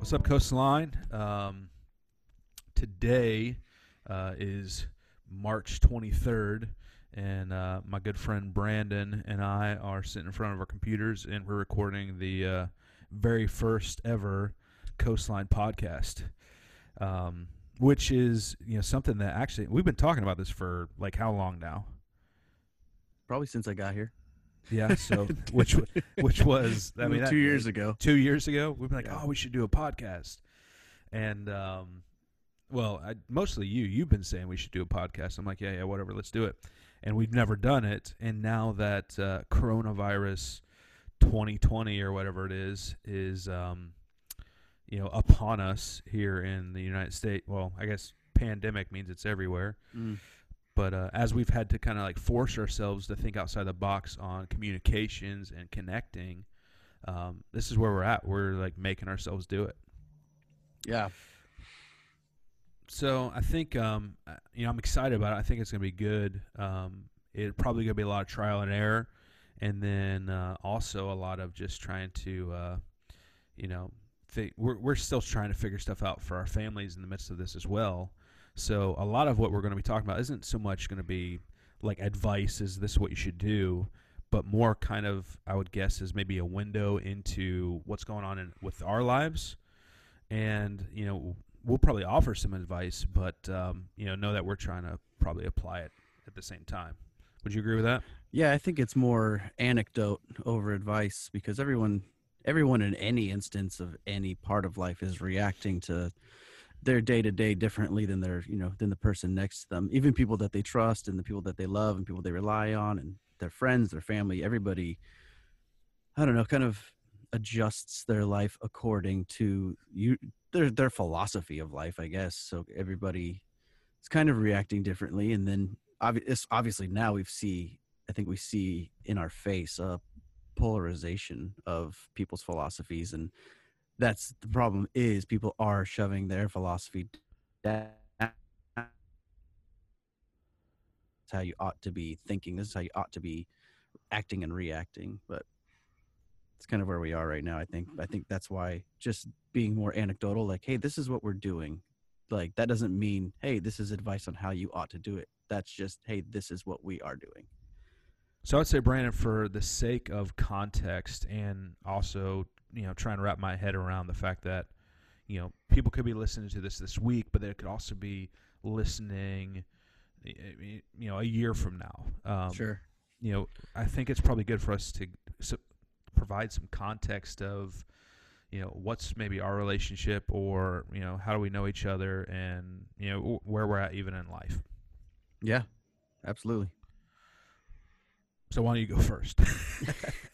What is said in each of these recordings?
What's up, Coastline? Um, today uh, is March 23rd, and uh, my good friend Brandon and I are sitting in front of our computers, and we're recording the uh, very first ever Coastline podcast, um, which is you know something that actually we've been talking about this for like how long now? Probably since I got here. Yeah, so which which was I mean two that- years ago. two years ago we've been like Yeah. oh we should do a podcast and um well I, mostly you you've been saying we should do a podcast i'm like yeah yeah whatever let's do it and we've never done it and now that uh, coronavirus 2020 or whatever it is is um you know upon us here in the united states well i guess pandemic means it's everywhere Mm. But uh, as we've had to kind of like force ourselves to think outside the box on communications and connecting um, this is where we're at. We're like making ourselves do it. Yeah. so i think um, you know i'm excited about it. I think it's going to be good. Um, it's probably going to be a lot of trial and error and then uh, also a lot of just trying to uh, you know fi- we're, we're still trying to figure stuff out for our families in the midst of this as well so a lot of what we're going to be talking about isn't so much going to be like advice is this what you should do but more kind of i would guess is maybe a window into what's going on in, with our lives. And you know we'll probably offer some advice but um, you know know that we're trying to probably apply it at the same time. Would you agree with that? Yeah, I think it's more anecdote over advice because everyone everyone in any instance of any part of life is reacting to their day to day differently than their, you know, than the person next to them. Even people that they trust and the people that they love and people they rely on and their friends, their family, everybody I don't know, kind of adjusts their life according to you their their philosophy of life, I guess. So everybody is kind of reacting differently and then obviously now we see I think we see in our face a polarization of people's philosophies, and that's the problem. Is people are shoving their philosophy down. That's how you ought to be thinking. This is how you ought to be acting and reacting. But it's kind of where we are right now. I think. I think that's why just being more anecdotal, like, hey, this is what we're doing. Like that doesn't mean, hey, this is advice on how you ought to do it. That's just, hey, this is what we are doing. So I'd say, Brandon, for the sake of context and also, you know, trying to wrap my head around the fact that, you know, people could be listening to this this week, but they could also be listening, you know, a year from now. Um, sure. You know, I think it's probably good for us to s- provide some context of, you know, what's maybe our relationship or, you know, how do we know each other and, you know, where we're at even in life. Yeah, absolutely. So why don't you go first?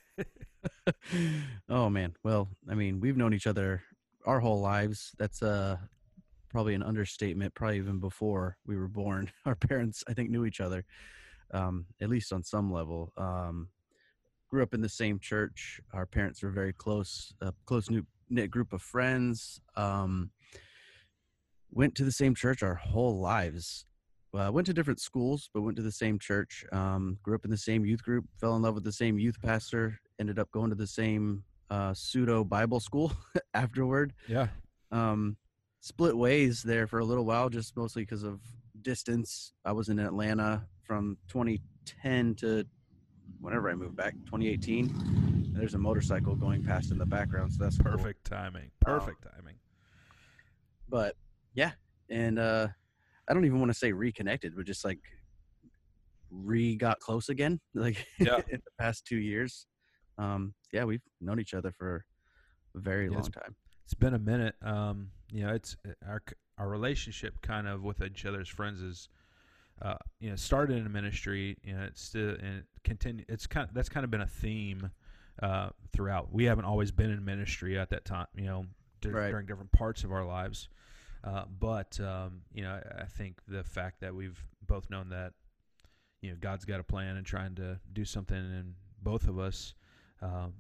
oh man. Well, I mean, we've known each other our whole lives. That's uh probably an understatement. Probably even before we were born, our parents I think knew each other, um, at least on some level. Um, grew up in the same church. Our parents were very close, a close knit group of friends. Um, went to the same church our whole lives. Uh, went to different schools, but went to the same church. Um, grew up in the same youth group. Fell in love with the same youth pastor. Ended up going to the same uh, pseudo Bible school afterward. yeah. Um, split ways there for a little while, just mostly because of distance. I was in Atlanta from 2010 to whenever I moved back, 2018. And there's a motorcycle going past in the background, so that's cool. Perfect timing. Perfect timing. But yeah, and uh, I don't even want to say reconnected, but just like re got close again, like Yeah. in the past two years. Um, yeah, we've known each other for a very Yeah, long it's- time. It's been a minute. Um, you know, it's uh, our our relationship kind of with each other's friends is, uh, you know, started in a ministry. You know, it's still and it continue. It's kind. That's kind of been a theme uh, throughout. We haven't always been in ministry at that time. You know, d- Right. during different parts of our lives. Uh, but um, you know, I, I think the fact that we've both known that you know God's got a plan and trying to do something in both of us, um,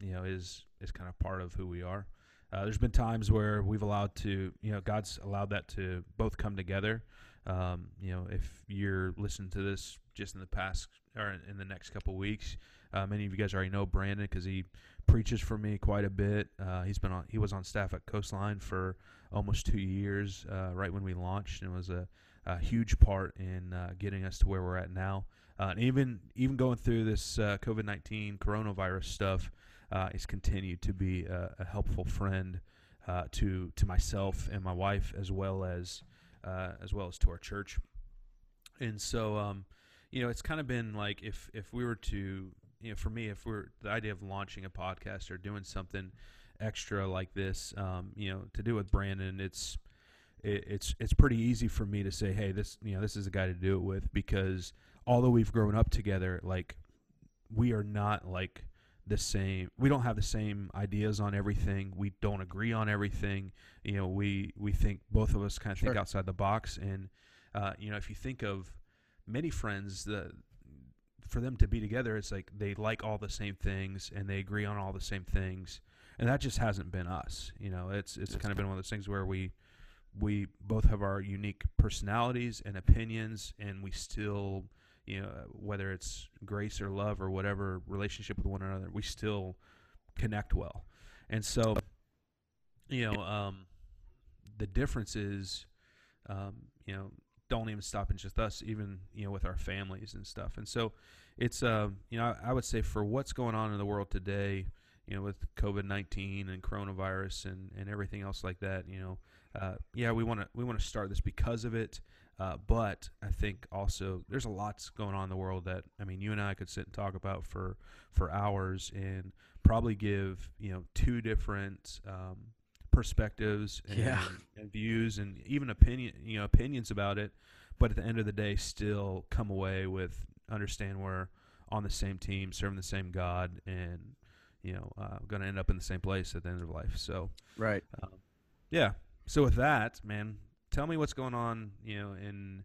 you know, is is kind of part of who we are. Uh, there's been times where we've allowed to, you know, God's allowed that to both come together. Um, you know, if you're listening to this just in the past or in the next couple weeks, uh, many of you guys already know Brandon because he preaches for me quite a bit. Uh, he's been on, he was on staff at Coastline for almost two years, uh, right when we launched, and was a, a huge part in uh, getting us to where we're at now. Uh, and even even going through this COVID nineteen coronavirus stuff, uh, continued to be a, a helpful friend uh, to to myself and my wife, as well as uh, as well as to our church. And so, um, you know, it's kind of been like if if we were to, you know, for me, if we're the idea of launching a podcast or doing something extra like this, um, you know, to do with Brandon, it's it, it's it's pretty easy for me to say, hey, this you know this is a guy to do it with because although we've grown up together, like we are not like the same. We don't have the same ideas on everything. We don't agree on everything. You know, we we think both of us kind of think outside the box. And uh, you know, if you think of many friends, the for them to be together, it's like they like all the same things and they agree on all the same things. And that just hasn't been us. You know, it's it's kind of been one of those things where we we both have our unique personalities and opinions, and we still, you know, whether it's grace or love or whatever relationship with one another, we still connect well. And so, you know, um, the difference is, um, you know, don't even stop in just us, even you know, with our families and stuff. And so, it's, uh, you know, I, I would say for what's going on in the world today, you know, with COVID nineteen and coronavirus and and everything else like that, you know, uh, yeah, we want to we want to start this because of it. Uh, but I think also there's a lot going on in the world that I mean, you and I could sit and talk about for for hours and probably give you know two different um, perspectives and, Yeah. and views and even opinion you know opinions about it. But at the end of the day, still come away with understand we're on the same team, serving the same God, and you know, uh, going to end up in the same place at the end of life. So, Right. um, yeah. So with that, man, tell me what's going on, you know, in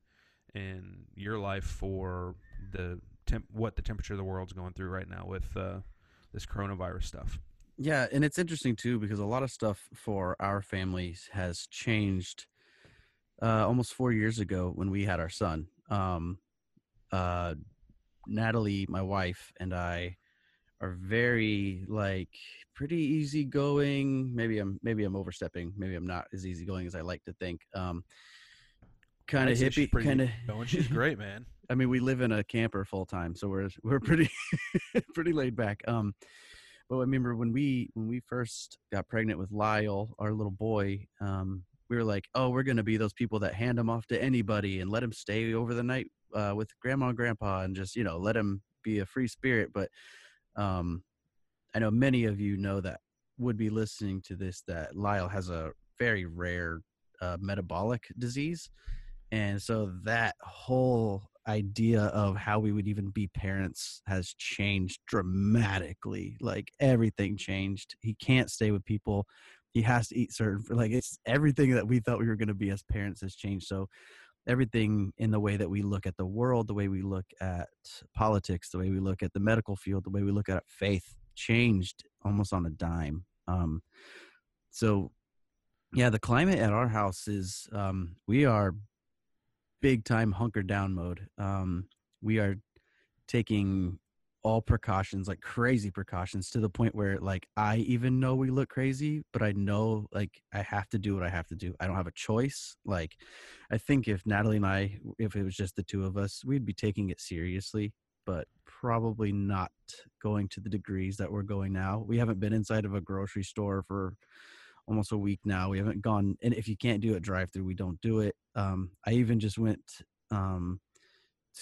in your life for the temp, what the temperature of the world's going through right now with uh, this coronavirus stuff. Yeah, and it's interesting too because a lot of stuff for our families has changed. Uh, almost four years ago, when we had our son, um, uh, Natalie, my wife, and I are very like pretty easygoing. Maybe I'm maybe I'm overstepping. Maybe I'm not as easygoing as I like to think. Um, kind of hippie, kind of. going. She's great, man. I mean, we live in a camper full time, so we're we're pretty pretty laid back. Um, but I remember when we when we first got pregnant with Lyle, our little boy, um, we were like, oh, we're gonna be those people that hand him off to anybody and let him stay over the night uh, with grandma and grandpa, and just you know let him be a free spirit. But um, I know many of you know that would be listening to this that Lyle has a very rare uh, metabolic disease. And so that whole idea of how we would even be parents has changed dramatically. Like everything changed. He can't stay with people. He has to eat certain like it's everything that we thought we were going to be as parents has changed. So everything in the way that we look at the world, the way we look at politics, the way we look at the medical field, the way we look at faith changed almost on a dime. Um, so yeah, the climate at our house is um, we are big time hunker down mode. Um, we are taking all precautions, like crazy precautions, to the point where like I even know we look crazy, but I know like I have to do what I have to do. I don't have a choice. Like I think if Natalie and I, if it was just the two of us, we'd be taking it seriously, but probably not going to the degrees that we're going now. We haven't been inside of a grocery store for almost a week now. We haven't gone, and if you can't do it drive through, we don't do it. Um, I even just went um,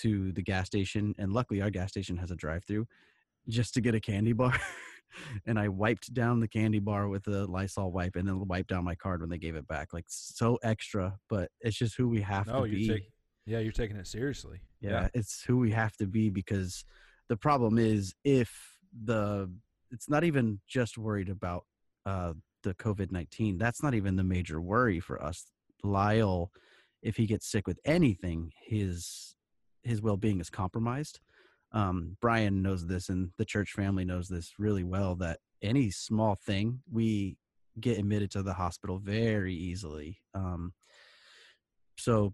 to the gas station, and luckily our gas station has a drive through, just to get a candy bar. and I wiped down the candy bar with a Lysol wipe, and then wiped down my card when they gave it back. Like so extra, but it's just who we have No, to be. you're taking. Yeah, you're taking it seriously. yeah, it's who we have to be because the problem is if the it's not even just worried about uh the COVID nineteen, that's not even the major worry for us. Lyle, if he gets sick with anything, his his well being is compromised. Um, Brian knows this, and the church family knows this really well. That any small thing, we get admitted to the hospital very easily. Um, so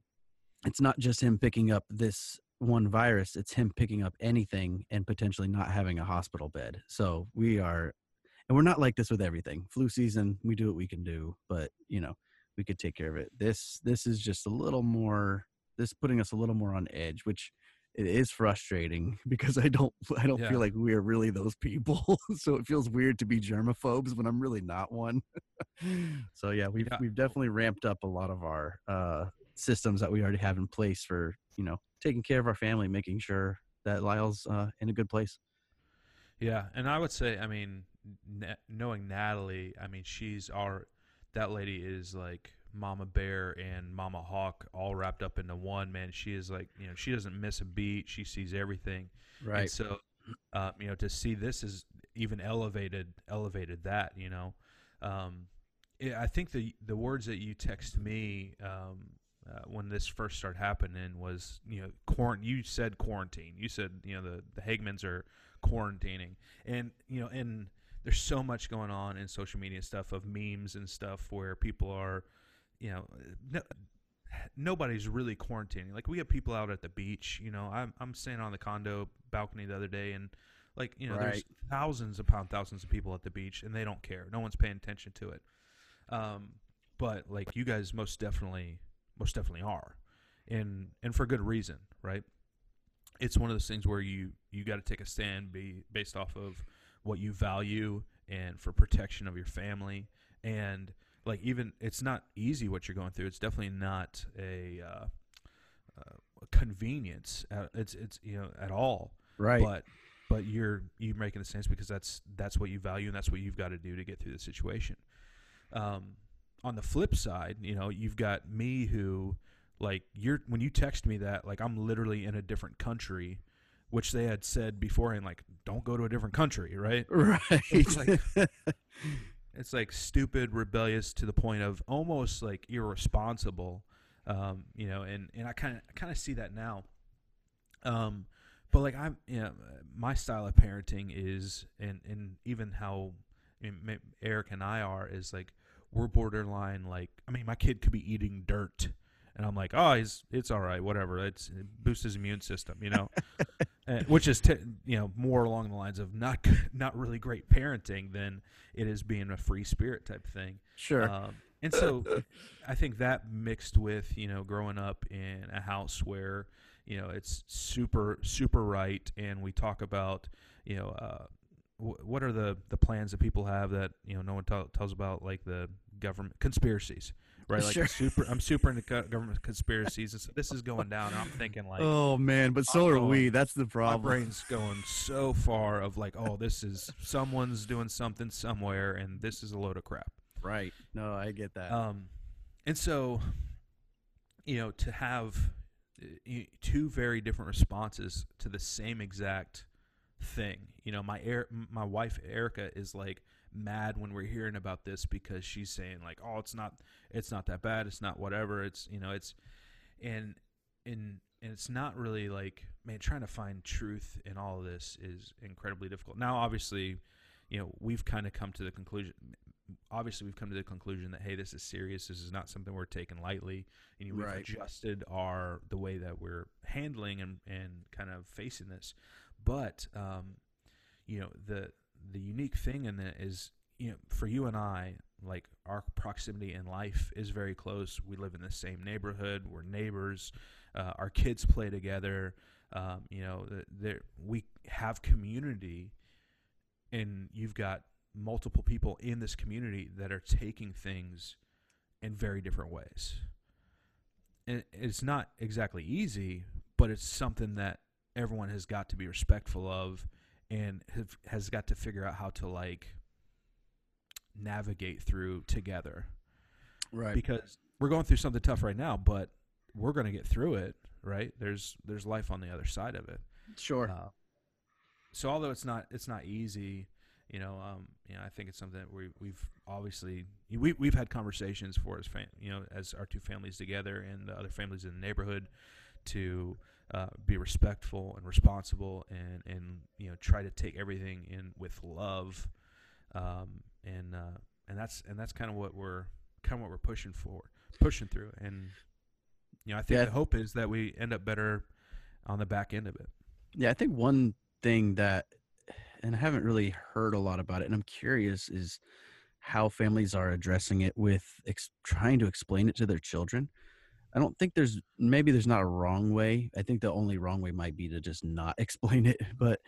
it's not just him picking up this one virus; it's him picking up anything and potentially not having a hospital bed. So we are, and we're not like this with everything. Flu season, we do what we can do, but you know, we could take care of it. This this is just a little more. This putting us a little more on edge, which it is frustrating because I don't I don't Yeah. feel like we're really those people. so it feels weird to be germaphobes when I'm really not one. so yeah, we've Yeah. we've definitely ramped up a lot of our uh, systems that we already have in place for you know taking care of our family, making sure that Lyle's uh, in a good place. Yeah, and I would say, I mean, knowing Natalie, I mean, she's our that lady is like Mama Bear and Mama Hawk all wrapped up into one. Man, she is like, you know, she doesn't miss a beat. She sees everything. And so, um, you know, to see this is even elevated, elevated that, you know, um, it, I think the the words that you text me um, uh, when this first started happening was, you know, quarant. You said quarantine. You said, you know, the the Hagmans are quarantining, and you know, and there's so much going on in social media stuff of memes and stuff where people are, you know, no, nobody's really quarantining. Like we have people out at the beach. You know, I'm I'm standing on the condo balcony the other day, and like you know, there's thousands upon thousands of people at the beach, and they don't care. No one's paying attention to it. Um, but like you guys, most definitely, most definitely are, and and for good reason, right? It's one of those things where you you got to take a stand, be based off of what you value and for protection of your family and like even it's not easy what you're going through it's definitely not a uh, uh, convenience uh, it's it's you know at all right. but but you're you're making a sense because that's that's what you value and that's what you've got to do to get through the situation um on the flip side you know you've got me who like you're when you text me that like i'm literally in a different country which they had said beforehand like don't go to a different country right right. It's like- it's like stupid rebellious to the point of almost like irresponsible um you know and and i kind of kind of see that now. Um but like i'm you know my style of parenting is and and even how I mean, eric and i are is like we're borderline like i mean my kid could be eating dirt and i'm like oh he's it's all right whatever it's it boosts his immune system you know uh, which is t- you know more along the lines of not not really great parenting than it is being a free spirit type thing. sure. Um, and so I think that mixed with you know growing up in a house where you know it's super super right, and we talk about you know uh, wh- what are the the plans that people have that you know no one tell tells about like the government conspiracies. Right, like Sure. super. I'm super into go- government conspiracies. And so this is going down, and I'm thinking like, oh man, but so are oh, we. That's the problem. my brain's going so far of like, oh, this is someone's doing something somewhere, and this is a load of crap. Right. No, I get that. Um, and so, you know, to have uh, two very different responses to the same exact thing. You know, my air, my wife Erica is like mad when we're hearing about this because she's saying like, oh, it's not it's not that bad. It's not whatever. It's you know, it's and and and it's not really like man trying to find truth in all of this is incredibly difficult. Now, obviously, you know, we've kind of come to the conclusion obviously we've come to the conclusion that hey this is serious this is not something we're taking lightly and we've Right. adjusted our the way that we're handling and, and kind of facing this but um, you know the the unique thing in that is you know for you and I like our proximity in life is very close. We live in the same neighborhood. We're neighbors. Uh, our kids play together. Um, you know there we have community and you've got multiple people in this community that are taking things in very different ways. And it's not exactly easy, but it's something that everyone has got to be respectful of and have, has got to figure out how to like navigate through together right. because we're going through something tough right now, but we're going to get through it, right? There's there's life on the other side of it. sure. Uh, so although it's not it's not easy, you know, um, you know, I think it's something that we we've obviously we we've had conversations for as fam- you know as our two families together and the other families in the neighborhood to uh, be respectful and responsible and and you know try to take everything in with love, um, and uh, and that's and that's kind of what we're kind of what we're pushing for, pushing through, and you know I think Yeah. the hope is that we end up better on the back end of it. Yeah, I think one thing that, and I haven't really heard a lot about it, and I'm curious is how families are addressing it with ex- trying to explain it to their children. I don't think there's maybe there's not a wrong way. I think the only wrong way might be to just not explain it, but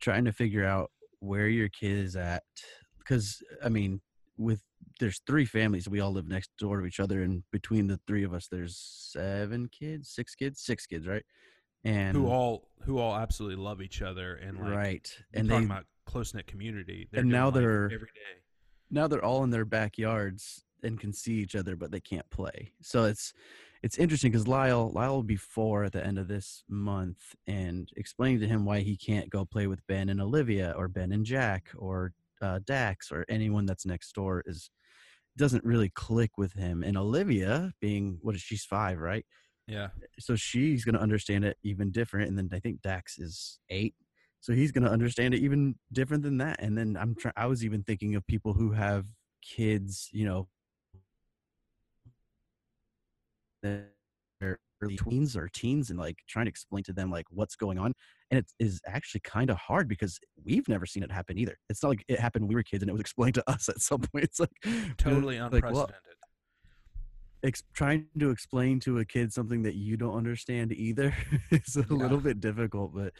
trying to figure out where your kid is at because I mean, with there's three families, we all live next door to each other, and between the three of us, there's seven kids, six kids, six kids, right? And who all who all absolutely love each other and like right, and talking they about close knit community. and now they're- every day. now they're all in their backyards and can see each other, but they can't play. So it's it's interesting because Lyle Lyle will be four at the end of this month, and explaining to him why he can't go play with Ben and Olivia or Ben and Jack or uh, Dax or anyone that's next door is doesn't really click with him. And Olivia, being what is she's five, right? Yeah, so she's going to understand it even different and then i think dax is eight so he's going to understand it even different than that and then i'm trying i was even thinking of people who have kids you know are early tweens or teens and like trying to explain to them like what's going on and it is actually kind of hard because we've never seen it happen either it's not like it happened when we were kids and it was explained to us at some point it's like totally like, unprecedented. well, ex- trying to explain to a kid something that you don't understand either is a Yeah. little bit difficult but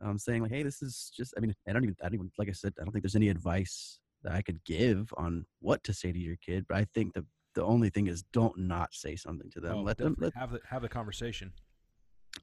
i'm saying like hey this is just i mean i don't even i don't even like i said i don't think there's any advice that i could give on what to say to your kid but i think the the only thing is don't not say something to them. Oh, let them let have the have the conversation.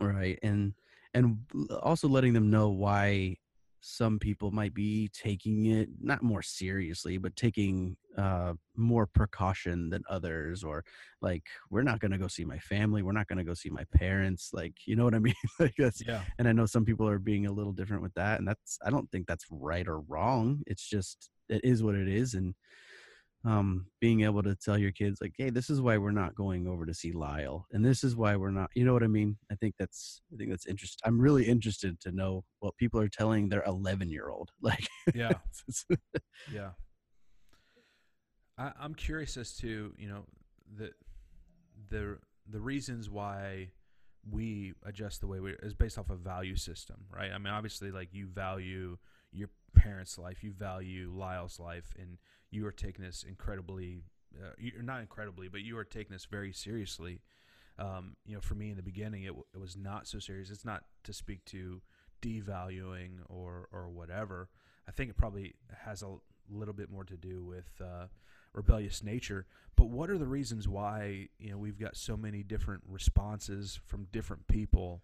right and and also letting them know why some people might be taking it not more seriously but taking uh more precaution than others or like we're not going to go see my family. We're not going to go see my parents. Like you know what i mean? Like that's Yeah, and i know some people are being a little different with that and that's i don't think that's right or wrong. It's just it is what it is and um being able to tell your kids like hey this is why we're not going over to see lyle and this is why we're not you know what i mean i think that's i think that's interesting i'm really interested to know what people are telling their 11 year old like yeah, yeah. I, I'm curious as to you know the the the reasons why we adjust the way we is based off a value system, right? I mean, obviously, like you value your parents' life, you value Lyle's life, and you are taking this incredibly, uh, you're not incredibly, but you are taking this very seriously. Um, you know, for me in the beginning, it, w- it was not so serious. It's not to speak to devaluing or or whatever. I think it probably has a little bit more to do with uh, rebellious nature. But what are the reasons why you know we've got so many different responses from different people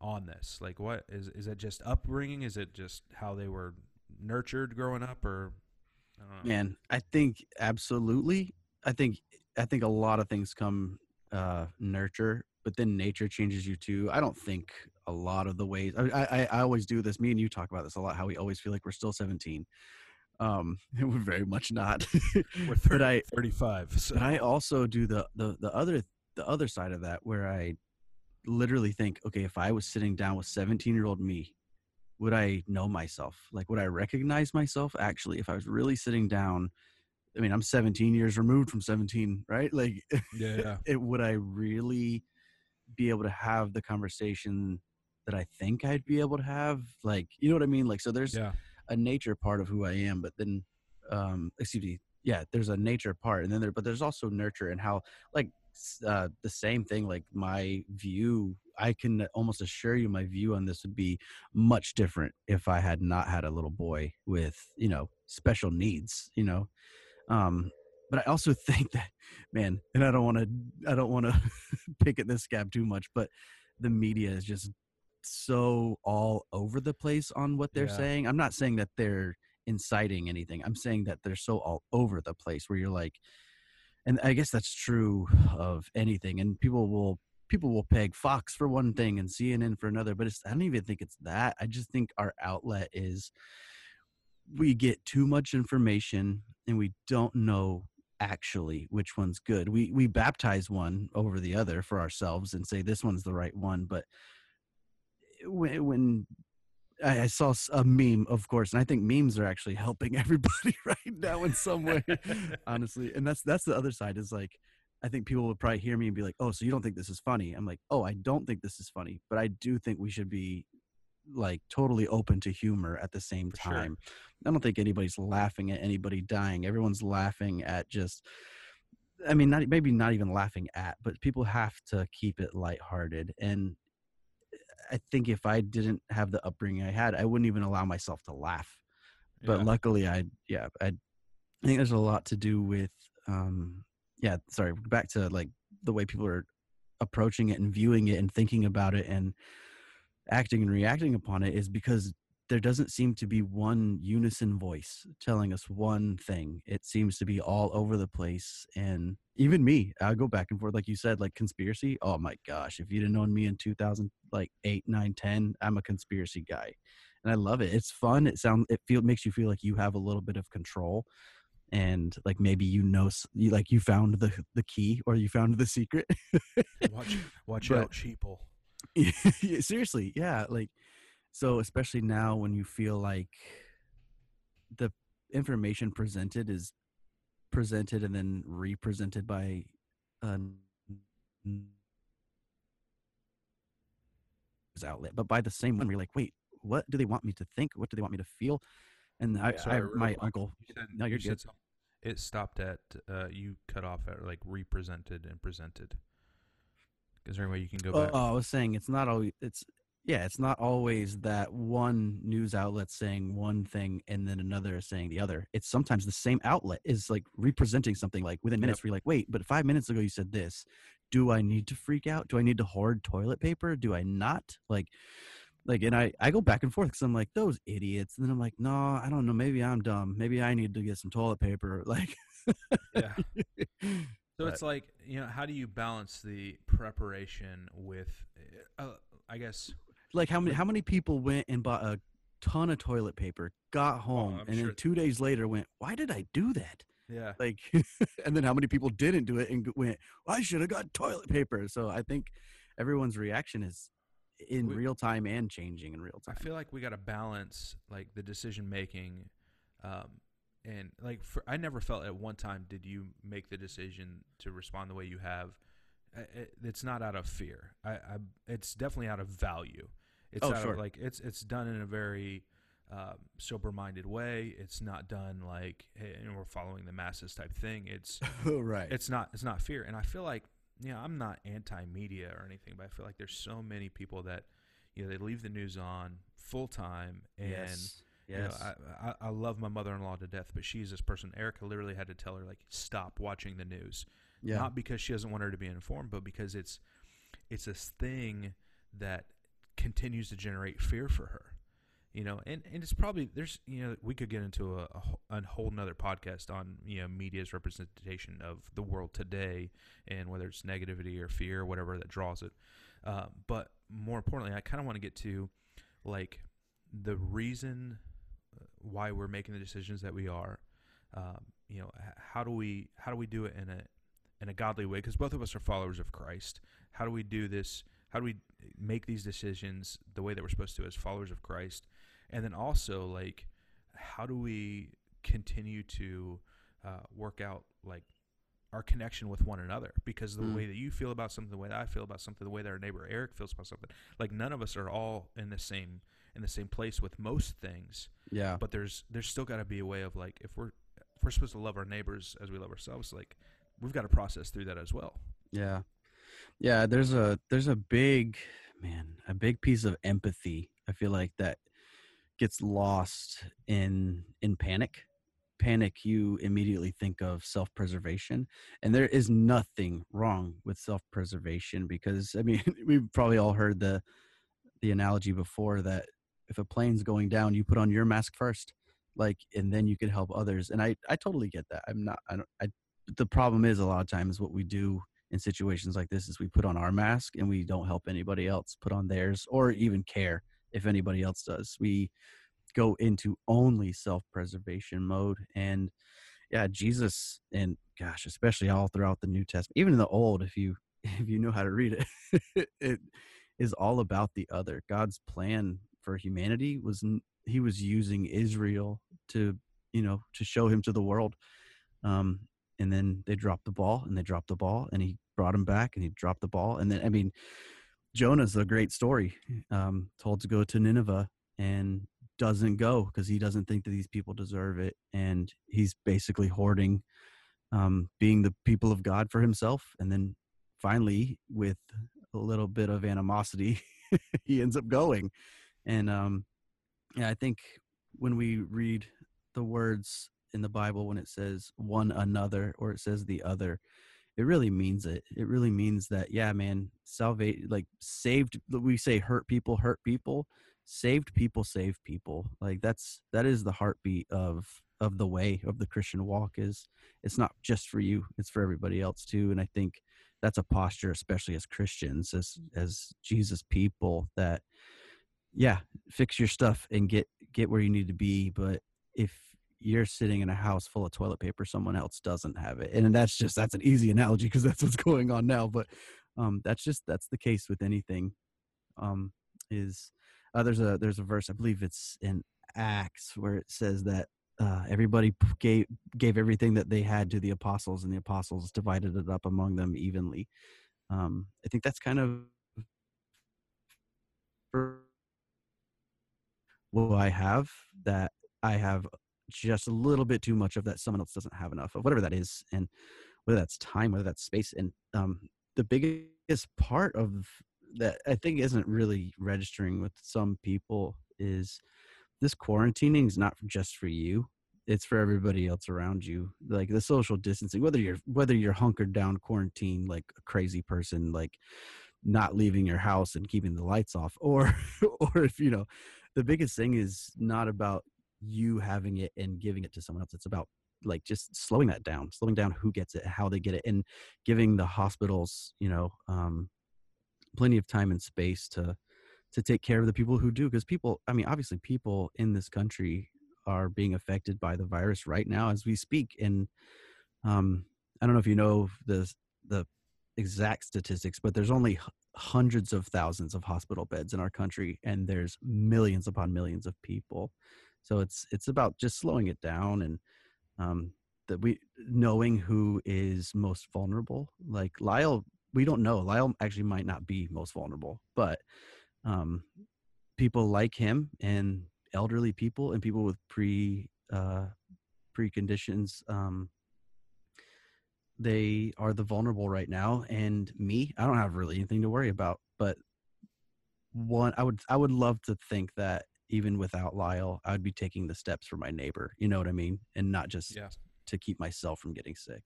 on this? Like, what is is that just upbringing? Is it just how they were nurtured growing up, or I man i think absolutely i think i think a lot of things come uh nurture but then nature changes you too. I don't think a lot of the ways i i, I always do this me and you talk about this a lot how we always feel like we're still 17 um we're very much not. We're 30, but i 35. So but i also do the the the other the other side of that where i literally think okay if i was sitting down with 17 year old me would i know myself? Like would i recognize myself? Actually if i was really sitting down i mean i'm 17 years removed from 17 right? Like yeah, yeah, it would i really be able to have the conversation that i think i'd be able to have? Like you know what i mean? Like so there's yeah, a nature part of who I am, but then um excuse me, yeah, there's a nature part and then there but there's also nurture and how like uh the same thing like my view I can almost assure you my view on this would be much different if I had not had a little boy with, you know, special needs, you know. Um but I also think that man, and I don't want to I don't want to pick at this scab too much, but the media is just so all over the place on what they're Yeah. saying. I'm not saying that they're inciting anything. I'm saying that they're so all over the place where you're like and I guess that's true of anything and people will people will peg Fox for one thing and CNN for another, but it's I don't even think it's that. I just think our outlet is we get too much information and we don't know actually which one's good. We we baptize one over the other for ourselves and say this one's the right one, but eh, when, when I, I saw a meme, of course, and I think memes are actually helping everybody right now in some way, honestly. And that's that's the other side is like, I think people would probably hear me and be like, "Oh, so you don't think this is funny?" I'm like, "Oh, I don't think this is funny, but I do think we should be like totally open to humor at the same For sure. time. I don't think anybody's laughing at anybody dying. Everyone's laughing at just I mean, not maybe not even laughing at, but people have to keep it lighthearted. And I think if I didn't have the upbringing I had, I wouldn't even allow myself to laugh. But luckily, I yeah, I, I think there's a lot to do with um, yeah. Sorry, back to like the way people are approaching it and viewing it and thinking about it and acting and reacting upon it is because there doesn't seem to be one unison voice telling us one thing. It seems to be all over the place. And even me, I go back and forth, like you said, like conspiracy. Oh my gosh, if you'd have known me in 2000, like eight, nine, 10, I'm a conspiracy guy. And I love it. It's fun. It sounds, it feel, makes you feel like you have a little bit of control. And like maybe you know, s- you like you found the the key or you found the secret. watch watch But- out, sheeple. Seriously yeah like so especially now when you feel like the information presented is presented and then represented by a news outlet but by the same one we're like wait what do they want me to think what do they want me to feel and i, Sorry, I real my uncle You said, No, you're you good. it stopped at uh, you cut off at like represented and presented. Is there any way you can go Oh, back? I was saying it's not always it's yeah, it's not always that one news outlet saying one thing and then another is saying the other. It's sometimes the same outlet is like representing something like within minutes where you're like, wait, but five minutes ago you said this. Do I need to freak out? Do I need to hoard toilet paper? Do I not? Like like and I, I go back and forth because I'm like, those idiots. And then I'm like, no, I don't know. Maybe I'm dumb. Maybe I need to get some toilet paper. Like yeah. So But- it's like you know, how do you balance the preparation with, uh, I guess, like how many how many people went and bought a ton of toilet paper got home Oh, and sure- then two days later went why did i do that yeah, like and then how many people didn't do it and went i should have got toilet paper so i think everyone's reaction is in We- real time and changing in real time. I feel like we got to balance like the decision making, um, and like for, I never felt at one time did you make the decision to respond the way you have. It's not out of fear. I, I it's definitely out of value. It's Oh, out sure. of like it's it's done in a very um, sober-minded way. It's not done like hey, know, we're following the masses type thing. It's right it's not it's not fear and i feel like you know i'm not anti-media or anything but i feel like there's so many people that you know they leave the news on full time and yes. you know, yes. I, I, I love my mother-in-law to death but she's this person erica literally had to tell her like stop watching the news. Yeah. Not because she doesn't want her to be informed but because it's it's this thing that continues to generate fear for her you know and, and it's probably there's you know we could get into a, a, whole nother podcast on you know media's representation of the world today and whether it's negativity or fear or whatever that draws it. Uh, but more importantly i kind of want to get to like the reason uh, why we're making the decisions that we are. Um, you know how do we how do we do it in a in a godly way? Because both of us are followers of christ. How do we do this? How do we make these decisions the way that we're supposed to as followers of christ and then also like how do we continue to uh, work out like our connection with one another because the Mm. way that you feel about something the way that i feel about something the way that our neighbor eric feels about something like none of us are all in the same in the same place with most things yeah but there's there's still got to be a way of like if we're if we're supposed to love our neighbors as we love ourselves like we've got to process through that as well Yeah. Yeah, there's a there's a big man, a big piece of empathy. I feel like that gets lost in in panic. Panic you immediately think of self-preservation and there is nothing wrong with self-preservation because I mean, we've probably all heard the the analogy before that if a plane's going down, you put on your mask first like and then you can help others. And I I totally get that. I'm not I don't I the problem is a lot of times what we do in situations like this is we put on our mask and we don't help anybody else put on theirs or even care if anybody else does. We go into only self-preservation mode and yeah jesus and gosh especially all throughout the new testament even in the old if you if you know how to read it it is all about the other god's plan for humanity was he was using israel to you know to show him to the world um and then they dropped the ball and they dropped the ball and he brought him back and he dropped the ball and then i mean jonah's a great story um told to go to nineveh and doesn't go because he doesn't think that these people deserve it and he's basically hoarding um, being the people of god for himself and then finally with a little bit of animosity he ends up going and um, yeah i think when we read the words in the bible when it says one another or it says the other it really means it it really means that yeah man salvate like saved we say hurt people hurt people saved people save people like that's that is the heartbeat of of the way of the christian walk is it's not just for you it's for everybody else too and i think that's a posture especially as christians as mm. as jesus people that yeah fix your stuff and get get where you need to be but if you're sitting in a house full of toilet paper someone else doesn't have it and that's just that's an easy analogy because that's what's going on now but um that's just that's the case with anything um is uh, there's a there's a verse I believe it's in Acts where it says that uh, everybody gave gave everything that they had to the apostles, and the apostles divided it up among them evenly. Um, I think that's kind of what I have that I have just a little bit too much of that someone else doesn't have enough of whatever that is and whether that's time whether that's space and um, the biggest part of that I think isn't really registering with some people is this quarantining is not just for you it's for everybody else around you like the social distancing whether you're whether you're hunkered down quarantine like a crazy person like not leaving your house and keeping the lights off or or if you know the biggest thing is not about you having it and giving it to someone else it's about like just slowing that down slowing down who gets it how they get it and giving the hospitals you know um plenty of time and space to to take care of the people who do because people i mean obviously people in this country are being affected by the virus right now as we speak and um i don't know if you know the the exact statistics but there's only hundreds of thousands of hospital beds in our country and there's millions upon millions of people so it's it's about just slowing it down and um that we knowing who is most vulnerable like lyle we don't know. Lyle actually might not be most vulnerable, but um, people like him and elderly people and people with pre uh, preconditions, um, they are the vulnerable right now. And me, I don't have really anything to worry about. But one, I would I would love to think that even without Lyle, I would be taking the steps for my neighbor. You know what I mean? And not just yeah. to keep myself from getting sick.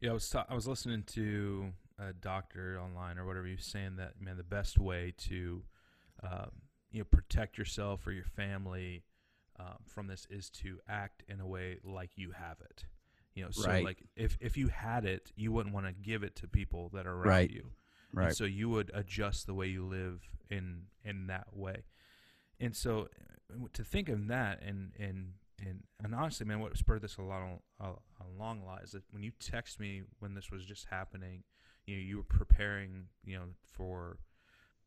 Yeah, I was ta- I was listening to a doctor online or whatever. He was saying that man, the best way to um, you know protect yourself or your family um, from this is to act in a way like you have it. You know, so right. like if if you had it, you wouldn't want to give it to people that are around right. you. Right. And so you would adjust the way you live in in that way. And so uh, to think of that and and and and honestly, man, what spurred this a lot on, along a long lot is that when you text me when this was just happening, you know, you were preparing, you know, for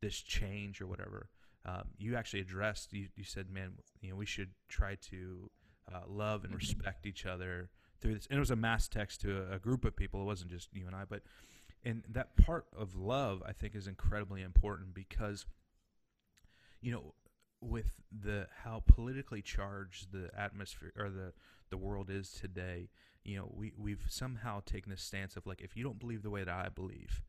this change or whatever. Um, you actually addressed. You, you said, man, you know, we should try to uh, love and respect each other through this. And it was a mass text to a, a group of people. It wasn't just you and I, but and that part of love, I think, is incredibly important because, you know, with the how politically charged the atmosphere or the the world is today, you know, we we've somehow taken this stance of like if you don't believe the way that I believe,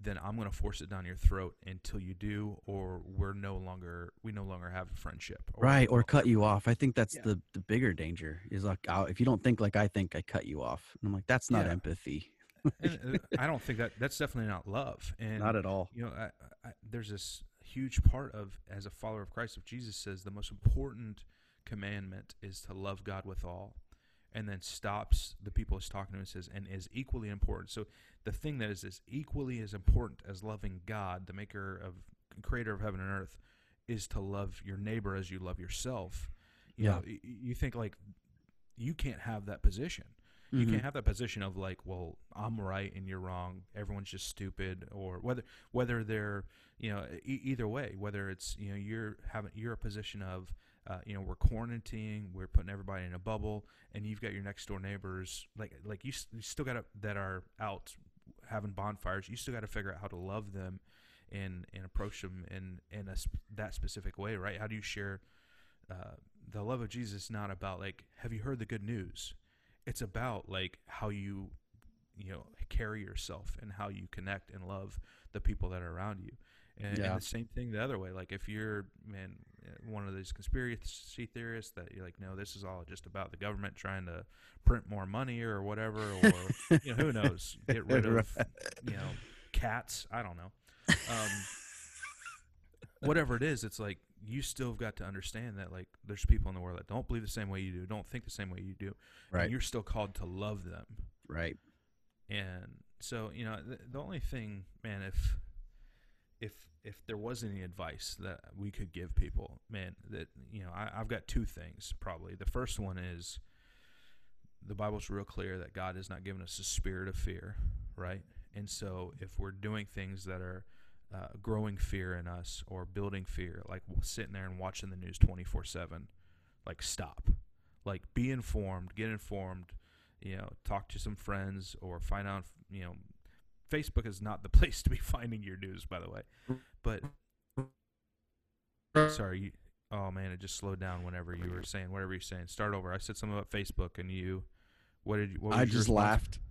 then I'm going to force it down your throat until you do, or we're no longer we no longer have a friendship. Or right, or cut you off. I think that's yeah. the the bigger danger is like oh, if you don't think like I think, I cut you off. And I'm like that's not yeah. empathy. Uh, I don't think that that's definitely not love. And not at all. You know, I, I, there's this huge part of as a follower of Christ. If Jesus says the most important commandment is to love God with all, and then stops the people he's talking to and says, and is equally important. So the thing that is as equally as important as loving God, the maker of creator of heaven and earth, is to love your neighbor as you love yourself. You Yeah. know, you think like you can't have that position. You Mhm. can't have that position of like, well, I'm right and you're wrong. Everyone's just stupid, or whether whether they're you know e- either way, whether it's you know you're having you're a position of uh, you know we're quarantining, we're putting everybody in a bubble, and you've got your next door neighbors like like you, you still got that are out having bonfires. You still got to figure out how to love them and and approach them in in a sp- that specific way, right? How do you share uh, the love of Jesus? Is not about like, have you heard the good news? It's about like how you you know carry yourself and how you connect and love the people that are around you. And, Yeah. and the same thing the other way. Like if you're man one of these conspiracy theorists that you're like, no, this is all just about the government trying to print more money or whatever, or you know who knows, get rid of you know cats. I don't know. Um, whatever it is, it's like you still have got to understand that like there's people in the world that don't believe the same way you do, don't think the same way you do, Right. and you're still called to love them. Right. And so, you know, the, the only thing, man, if if if there was any advice that we could give people, man, that you know, I, I've got two things probably. The first one is the Bible's real clear that God has not given us a spirit of fear, right? And so, if we're doing things that are uh, growing fear in us or building fear, like sitting there and watching the news twenty four seven, like stop, like be informed, get informed, you know, talk to some friends or find out, you know, Facebook is not the place to be finding your news, by the way. But sorry, you, oh man, it just slowed down whenever you were saying whatever you're saying. Start over. I said something about Facebook, and you, what did you? What was I just response? laughed.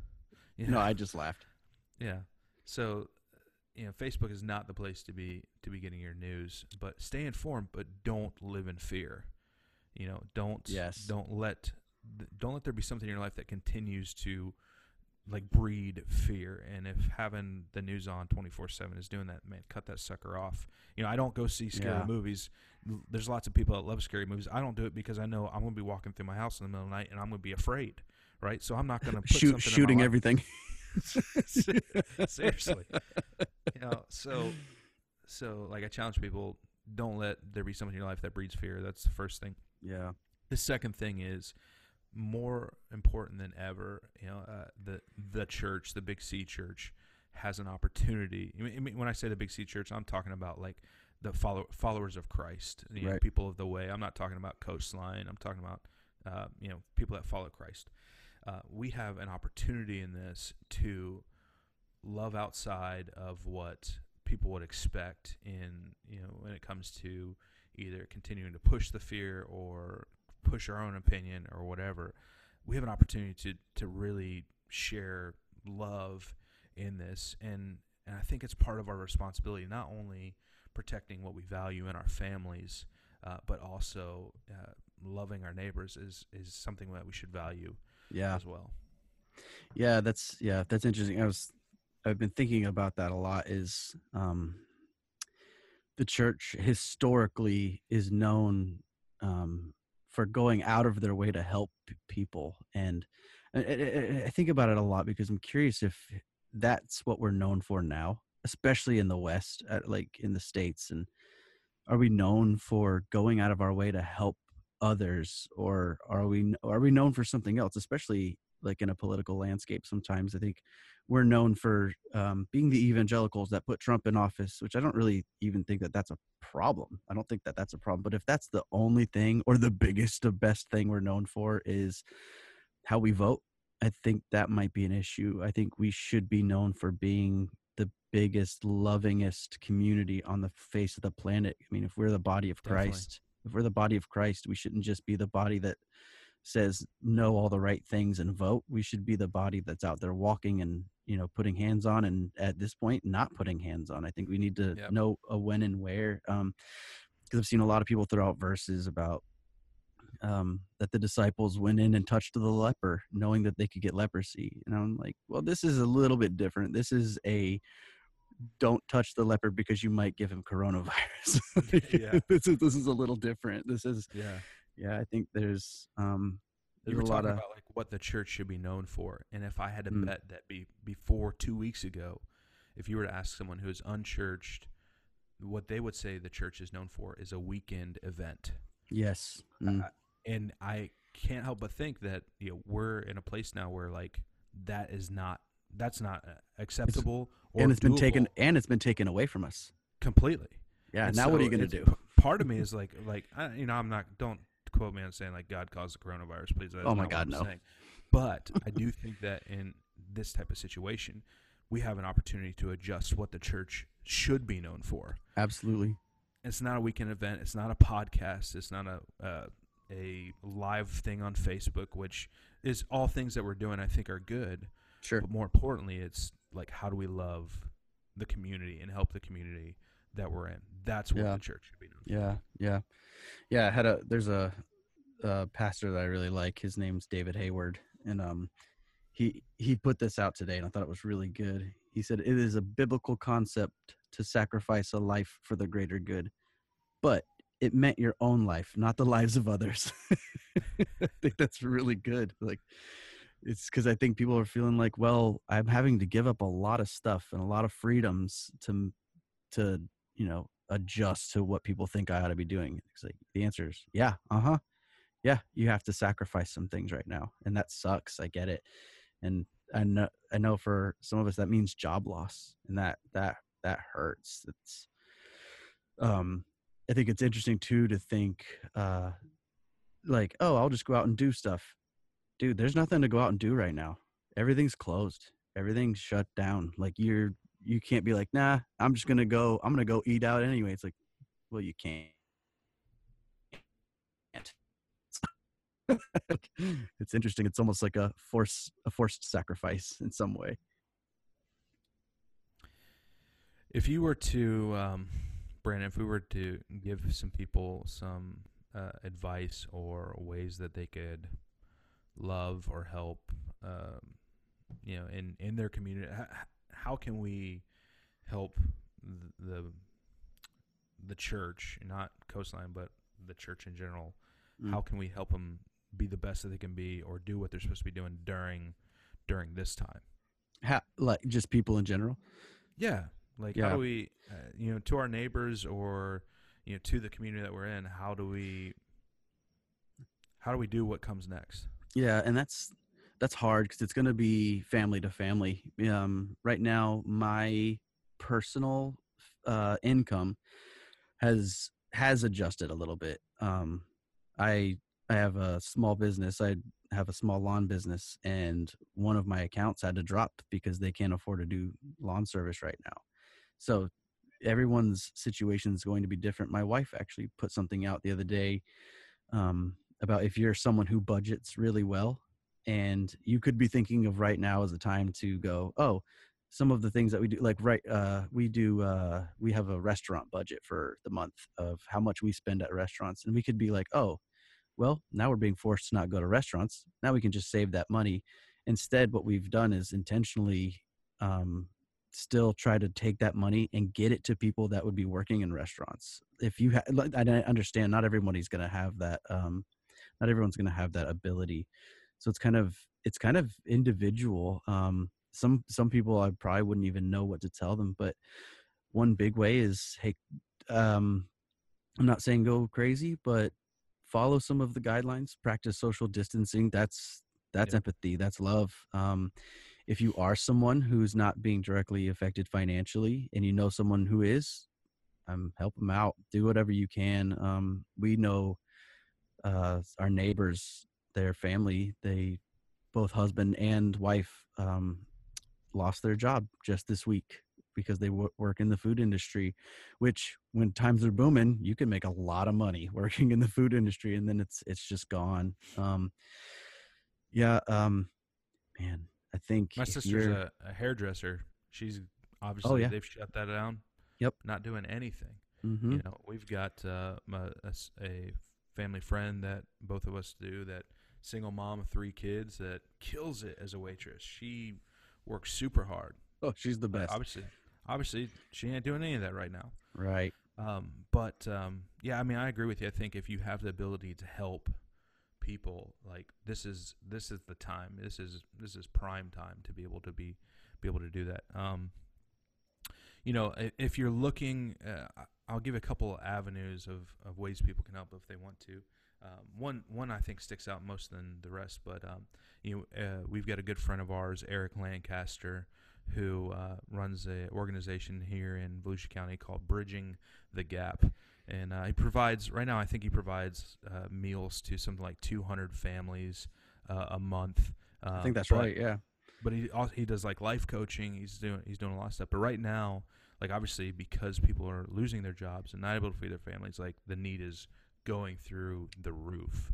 Yeah. No, I just laughed. Yeah. So, you know, Facebook is not the place to be to be getting your news. But stay informed, but don't live in fear. You know, don't Yes. don't let don't let there be something in your life that continues to like breed fear. And if having the news on twenty four seven is doing that, man, cut that sucker off. You know, I don't go see scary Yeah. movies. There's lots of people that love scary movies. I don't do it because I know I'm going to be walking through my house in the middle of the night and I'm going to be afraid. Right, so I'm not going to Shoot, something in my shooting everything. Seriously. you know, so so like I challenge people, don't let there be someone in your life that breeds fear. That's the first thing. Yeah. The second thing is more important than ever. You know, uh, the the church, the Big C Church, has an opportunity. I mean, I mean, when I say the Big C Church, I'm talking about like the follow, followers of Christ, you know, Right. people of the way. I'm not talking about Coastline. I'm talking about uh, you know people that follow Christ. Uh, we have an opportunity in this to love outside of what people would expect in you know when it comes to either continuing to push the fear or push our own opinion or whatever. We have an opportunity to to really share love in this and and I think it's part of our responsibility not only protecting what we value in our families uh, but also uh, loving our neighbors is is something that we should value Yeah. as well Yeah, that's yeah, that's interesting. I was I've been thinking about that a lot is um the church historically is known um for going out of their way to help people and I, I, I think about it a lot because I'm curious if that's what we're known for now, especially in the West, uh, like in the states and are we known for going out of our way to help others or are we are we known for something else especially like in a political landscape sometimes? I think we're known for um, being the evangelicals that put trump in office which i don't really even think that that's a problem. I don't think that that's a problem but if that's the only thing or the biggest the best thing we're known for is how we vote i think that might be an issue. I think we should be known for being the biggest lovingest community on the face of the planet. I mean if we're the body of christ if we're the body of Christ, we shouldn't just be the body that says know all the right things and vote. We should be the body that's out there walking and you know putting hands on, and at this point, not putting hands on. I think we need to Yep. know a when and where. Um, because I've seen a lot of people throw out verses about um, that the disciples went in and touched the leper, knowing that they could get leprosy. And I'm like, well, this is a little bit different. This is a don't touch the leopard because you might give him coronavirus. Yeah. this is this is a little different. This is yeah yeah. I think there's um there's were a lot talking of about like what the church should be known for, and if I had to Mm. bet that be before two weeks ago, if you were to ask someone who is unchurched what they would say the church is known for is a weekend event. Yes. Mm. Uh, and I can't help but think that you know we're in a place now where like that is not that's not uh, acceptable or and it's been taken and it's been taken away from us. completely. Yeah. And now what are you going to do? Part of me is like, like I, you know, I'm not. Don't quote me on saying like God caused the coronavirus, please. That's Oh my God, no. saying. But I do think that in this type of situation, we have an opportunity to adjust what the church should be known for. Absolutely. It's not a weekend event. It's not a podcast. It's not a uh, a live thing on Facebook, which is all things that we're doing. I think are good. Sure. But more importantly, it's like how do we love the community and help the community that we're in. That's what Yeah. the church should be known. Yeah, yeah, yeah. I had a there's a, a pastor that I really like. His name's David Hayward, and um, he he put this out today, and I thought it was really good. He said it is a biblical concept to sacrifice a life for the greater good, but it meant your own life, not the lives of others. I think that's really good. Like, it's because I think people are feeling like, well, I'm having to give up a lot of stuff and a lot of freedoms to to you know adjust to what people think I ought to be doing. It's like the answer is yeah, uh huh, yeah. You have to sacrifice some things right now, and that sucks. I get it, and I know I know for some of us that means job loss, and that that that hurts. It's um, I think it's interesting too to think uh, like, oh, I'll just go out and do stuff, dude. There's nothing to go out and do right now. Everything's closed. Everything's shut down. Like you're you can't be like, nah, I'm just gonna go. I'm gonna go eat out anyway. It's like, well, you can't. it's interesting. It's almost like a force, a forced sacrifice in some way. If you were to, um, Brandon, if we were to give some people some uh, advice or ways that they could love or help, um, you know, in in their community, how, how can we help th- the the church, not Coastline, but the church in general? Mm. How can we help them be the best that they can be, or do what they're supposed to be doing during during this time? Ha- like just people in general. Yeah. Like Yeah. how do we, uh, you know, to our neighbors or you know to the community that we're in, how do we, how do we do what comes next? Yeah, and that's that's hard because it's going to be family to family. Um, right now, my personal uh, income has has adjusted a little bit. Um, I I have a small business. I have a small lawn business, and one of my accounts had to drop because they can't afford to do lawn service right now. So everyone's situation is going to be different. My wife actually put something out the other day um, about if you're someone who budgets really well, and you could be thinking of right now as a time to go, oh, some of the things that we do, like right, uh, we do, uh, we have a restaurant budget for the month of how much we spend at restaurants, and we could be like, oh, well, now we're being forced to not go to restaurants. Now we can just save that money. Instead, what we've done is intentionally um, still try to take that money and get it to people that would be working in restaurants. If you, ha- I understand, not everybody's going to have that. Um, not everyone's going to have that ability. So it's kind of it's kind of individual. Um, some some people I probably wouldn't even know what to tell them, but one big way is hey, um, I'm not saying go crazy, but follow some of the guidelines. Practice social distancing. That's that's Yeah. empathy. That's love. Um, if you are someone who's not being directly affected financially, and you know someone who is, um, help them out. Do whatever you can. Um, we know uh, our neighbors, their family, they both husband and wife um, lost their job just this week because they w- work in the food industry. Which, when times are booming, you can make a lot of money working in the food industry, and then it's it's just gone. Um, yeah, um, man, I think My sister's a, a hairdresser. She's obviously oh, yeah. they've shut that down. Yep. Not doing anything. Mhm. You know, we've got uh, a, a family friend that both of us do. That single mom of three kids that kills it as a waitress. She works super hard. oh, she's the But best, Obviously, obviously, she ain't doing any of that right now. right? Um, but um, yeah, I mean, I agree with you. I think if you have the ability to help people, like this is this is the time. This is this is prime time to be able to be be able to do that. Um, you know, if you're looking, uh, I'll give a couple of avenues of, of ways people can help if they want to. Um, one one I think sticks out most than the rest, but um, you know, uh, we've got a good friend of ours, Eric Lancaster, who uh, runs an organization here in Volusia County called Bridging the Gap, and uh, he provides right now. I think he provides uh, meals to something like 200 families uh, a month. Uh, I think that's right. Yeah. But he also, he does like life coaching. He's doing he's doing a lot of stuff. But right now, like obviously because people are losing their jobs and not able to feed their families, like the need is going through the roof.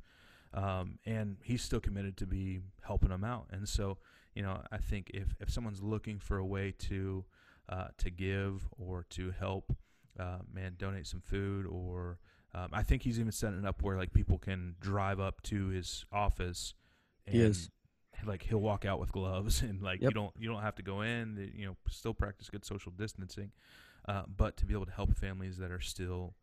Um, and he's still committed to be helping them out. And so, you know, I think if, if someone's looking for a way to uh, to give or to help, uh, man, donate some food or um, I think he's even setting it up where like people can drive up to his office. And, He is. Like he'll walk out with gloves and like you don't you don't have to go in. You know, still practice good social distancing, uh, but to be able to help families that are still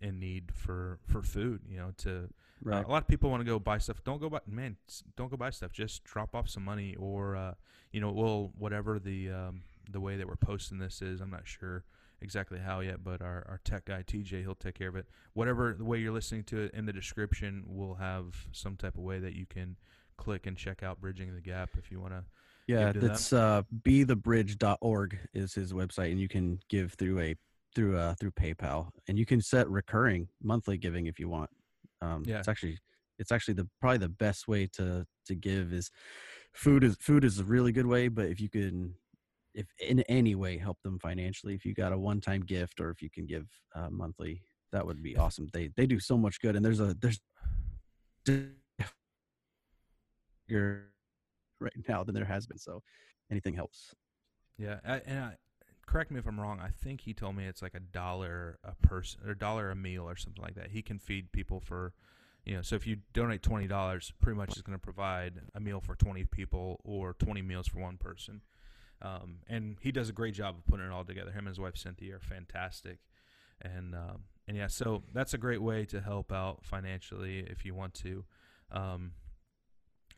in need for for food. You know, to Right. uh, a lot of people want to go buy stuff. Don't go buy, man. Don't go buy stuff. Just drop off some money, or uh, you know, well, whatever the um, the way that we're posting this is. I'm not sure exactly how yet, but our, our tech guy TJ, he'll take care of it. Whatever the way you're listening to it in the description, we'll have some type of way that you can click and check out bridging the gap if you want to. Yeah, that's uh, bethebridge.org is his website, and you can give through a through uh through PayPal, and you can set recurring monthly giving if you want. Um, Yeah. it's actually it's actually the probably the best way to to give is food is food is a really good way, but if you can if in any way help them financially, if you got a one time gift or if you can give uh, monthly, that would be awesome. They they do so much good, and there's a there's you're right now than there has been. So anything helps. Yeah, I, and I, correct me if I'm wrong. I think he told me it's like a dollar a person or dollar a meal or something like that. He can feed people for, you know, so if you donate twenty dollars, pretty much is going to provide a meal for twenty people or twenty meals for one person. Um, and he does a great job of putting it all together. Him and his wife Cynthia are fantastic, and um, and yeah, so that's a great way to help out financially if you want to. Um,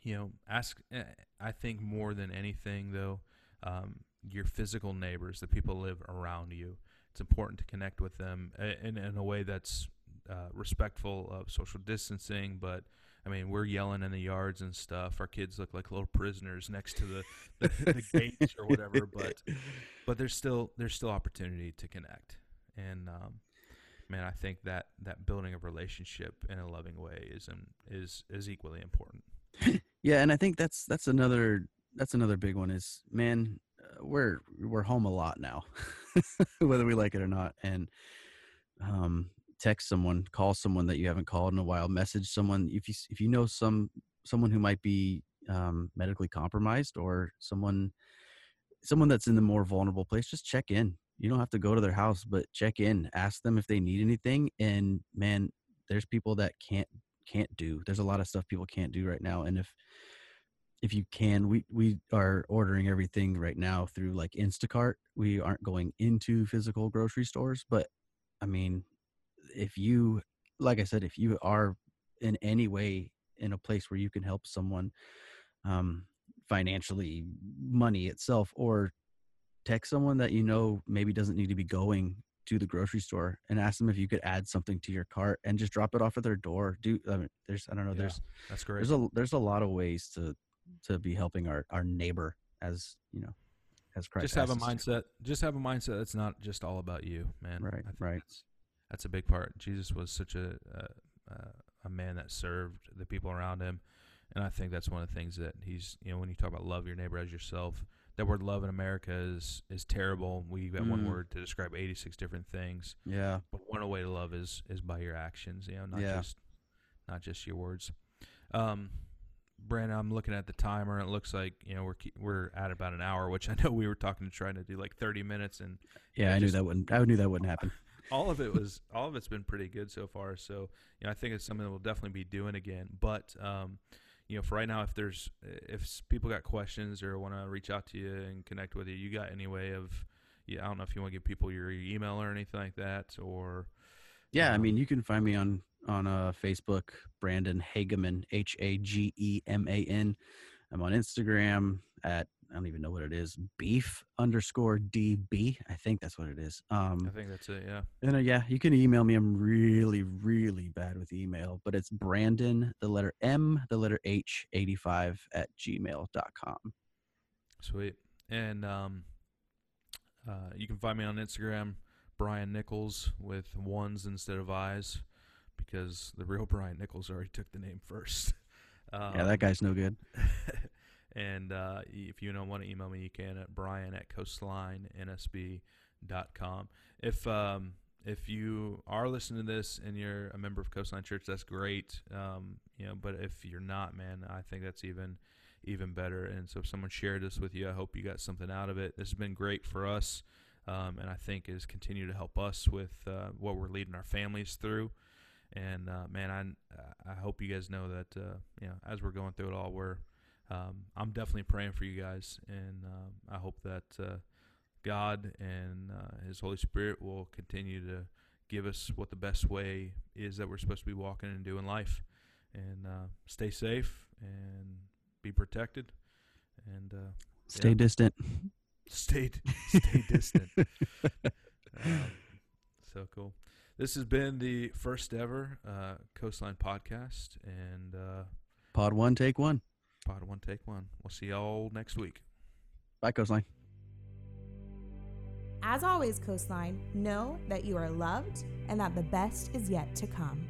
you know, ask. eh, I think more than anything though, um, your physical neighbors, the people live around you. It's important to connect with them in, in a way that's uh, respectful of social distancing. But I mean, we're yelling in the yards and stuff. Our kids look like little prisoners next to the, the, the gates or whatever. But but there's still there's still opportunity to connect. And um, man, I think that that building a relationship in a loving way is um, is is equally important. Yeah, and I think that's that's another that's another big one is man, uh, we're we're home a lot now, whether we like it or not, and um, text someone, call someone that you haven't called in a while, message someone if you if you know some someone who might be um, medically compromised or someone someone that's in the more vulnerable place, just check in. You don't have to go to their house, but check in, ask them if they need anything, and man, there's people that can't can't do. There's a lot of stuff people can't do right now, and if if you can, we we are ordering everything right now through like Instacart. We aren't going into physical grocery stores, but I mean, if you like I said, if you are in any way in a place where you can help someone um financially, money itself or text someone that you know maybe doesn't need to be going to the grocery store and ask them if you could add something to your cart and just drop it off at their door. Do I mean, there's I don't know Yeah. there's That's great. there's a there's a lot of ways to to be helping our our neighbor as you know as Christ just have a asked us to. mindset. Just have a mindset that's not just all about you, man. Right, right. That's, that's a big part. Jesus was such a a a man that served the people around him, and I think that's one of the things that he's. You know, when you talk about love your neighbor as yourself, that word love in America is is terrible. We got one Mm. word to describe eighty six different things, yeah but one way to love is is by your actions. You know, not Yeah. just not just your words. Um, Brandon, I'm looking at the timer. and It looks like you know we're we're at about an hour, which I know we were talking to trying to do like 30 minutes, and yeah Yeah, I knew just- that wouldn't I knew that wouldn't happen. all of it was all of it's been pretty good so far. So you know, I think it's something that we'll definitely be doing again. But um, you know, for right now, if there's if people got questions or want to reach out to you and connect with you, you got any way of yeah, I don't know if you want to give people your email or anything like that, or Yeah, I Um, mean you can find me on on uh, Facebook, Brandon Hageman H A G E M A N. I'm on Instagram at I don't even know what it is. Beef underscore DB. I think that's what it is. Um, I think that's it. Yeah. and uh, yeah, you can email me. I'm really, really bad with email, but it's Brandon, the letter M, the letter H, 85 at gmail.com. Sweet. And um, uh, you can find me on Instagram, Brian Nichols, with ones instead of I's, because the real Brian Nichols already took the name first. Um, Yeah, that guy's no good. and uh, if you don't want to email me, you can at brian at coastlinensb.com. If um, if you are listening to this and you're a member of Coastline Church, that's great. Um, you know, but if you're not, man, I think that's even even better. And so, if someone shared this with you, I hope you got something out of it. This has been great for us, um, and I think is continue to help us with uh, what we're leading our families through. And uh, man, I I hope you guys know that uh, you know as we're going through it all, we're um, I'm definitely praying for you guys, and uh, I hope that uh, God and uh, His Holy Spirit will continue to give us what the best way is that we're supposed to be walking and doing life. And uh, stay safe and be protected, and uh, Stay Yeah. distant. stay stay distant. Um, so cool. This has been the first ever uh, Coastline podcast, and uh, Pod one, take one. Pod One Take One. We'll see y'all next week. Bye, Coastline. As always, Coastline, know that you are loved and that the best is yet to come.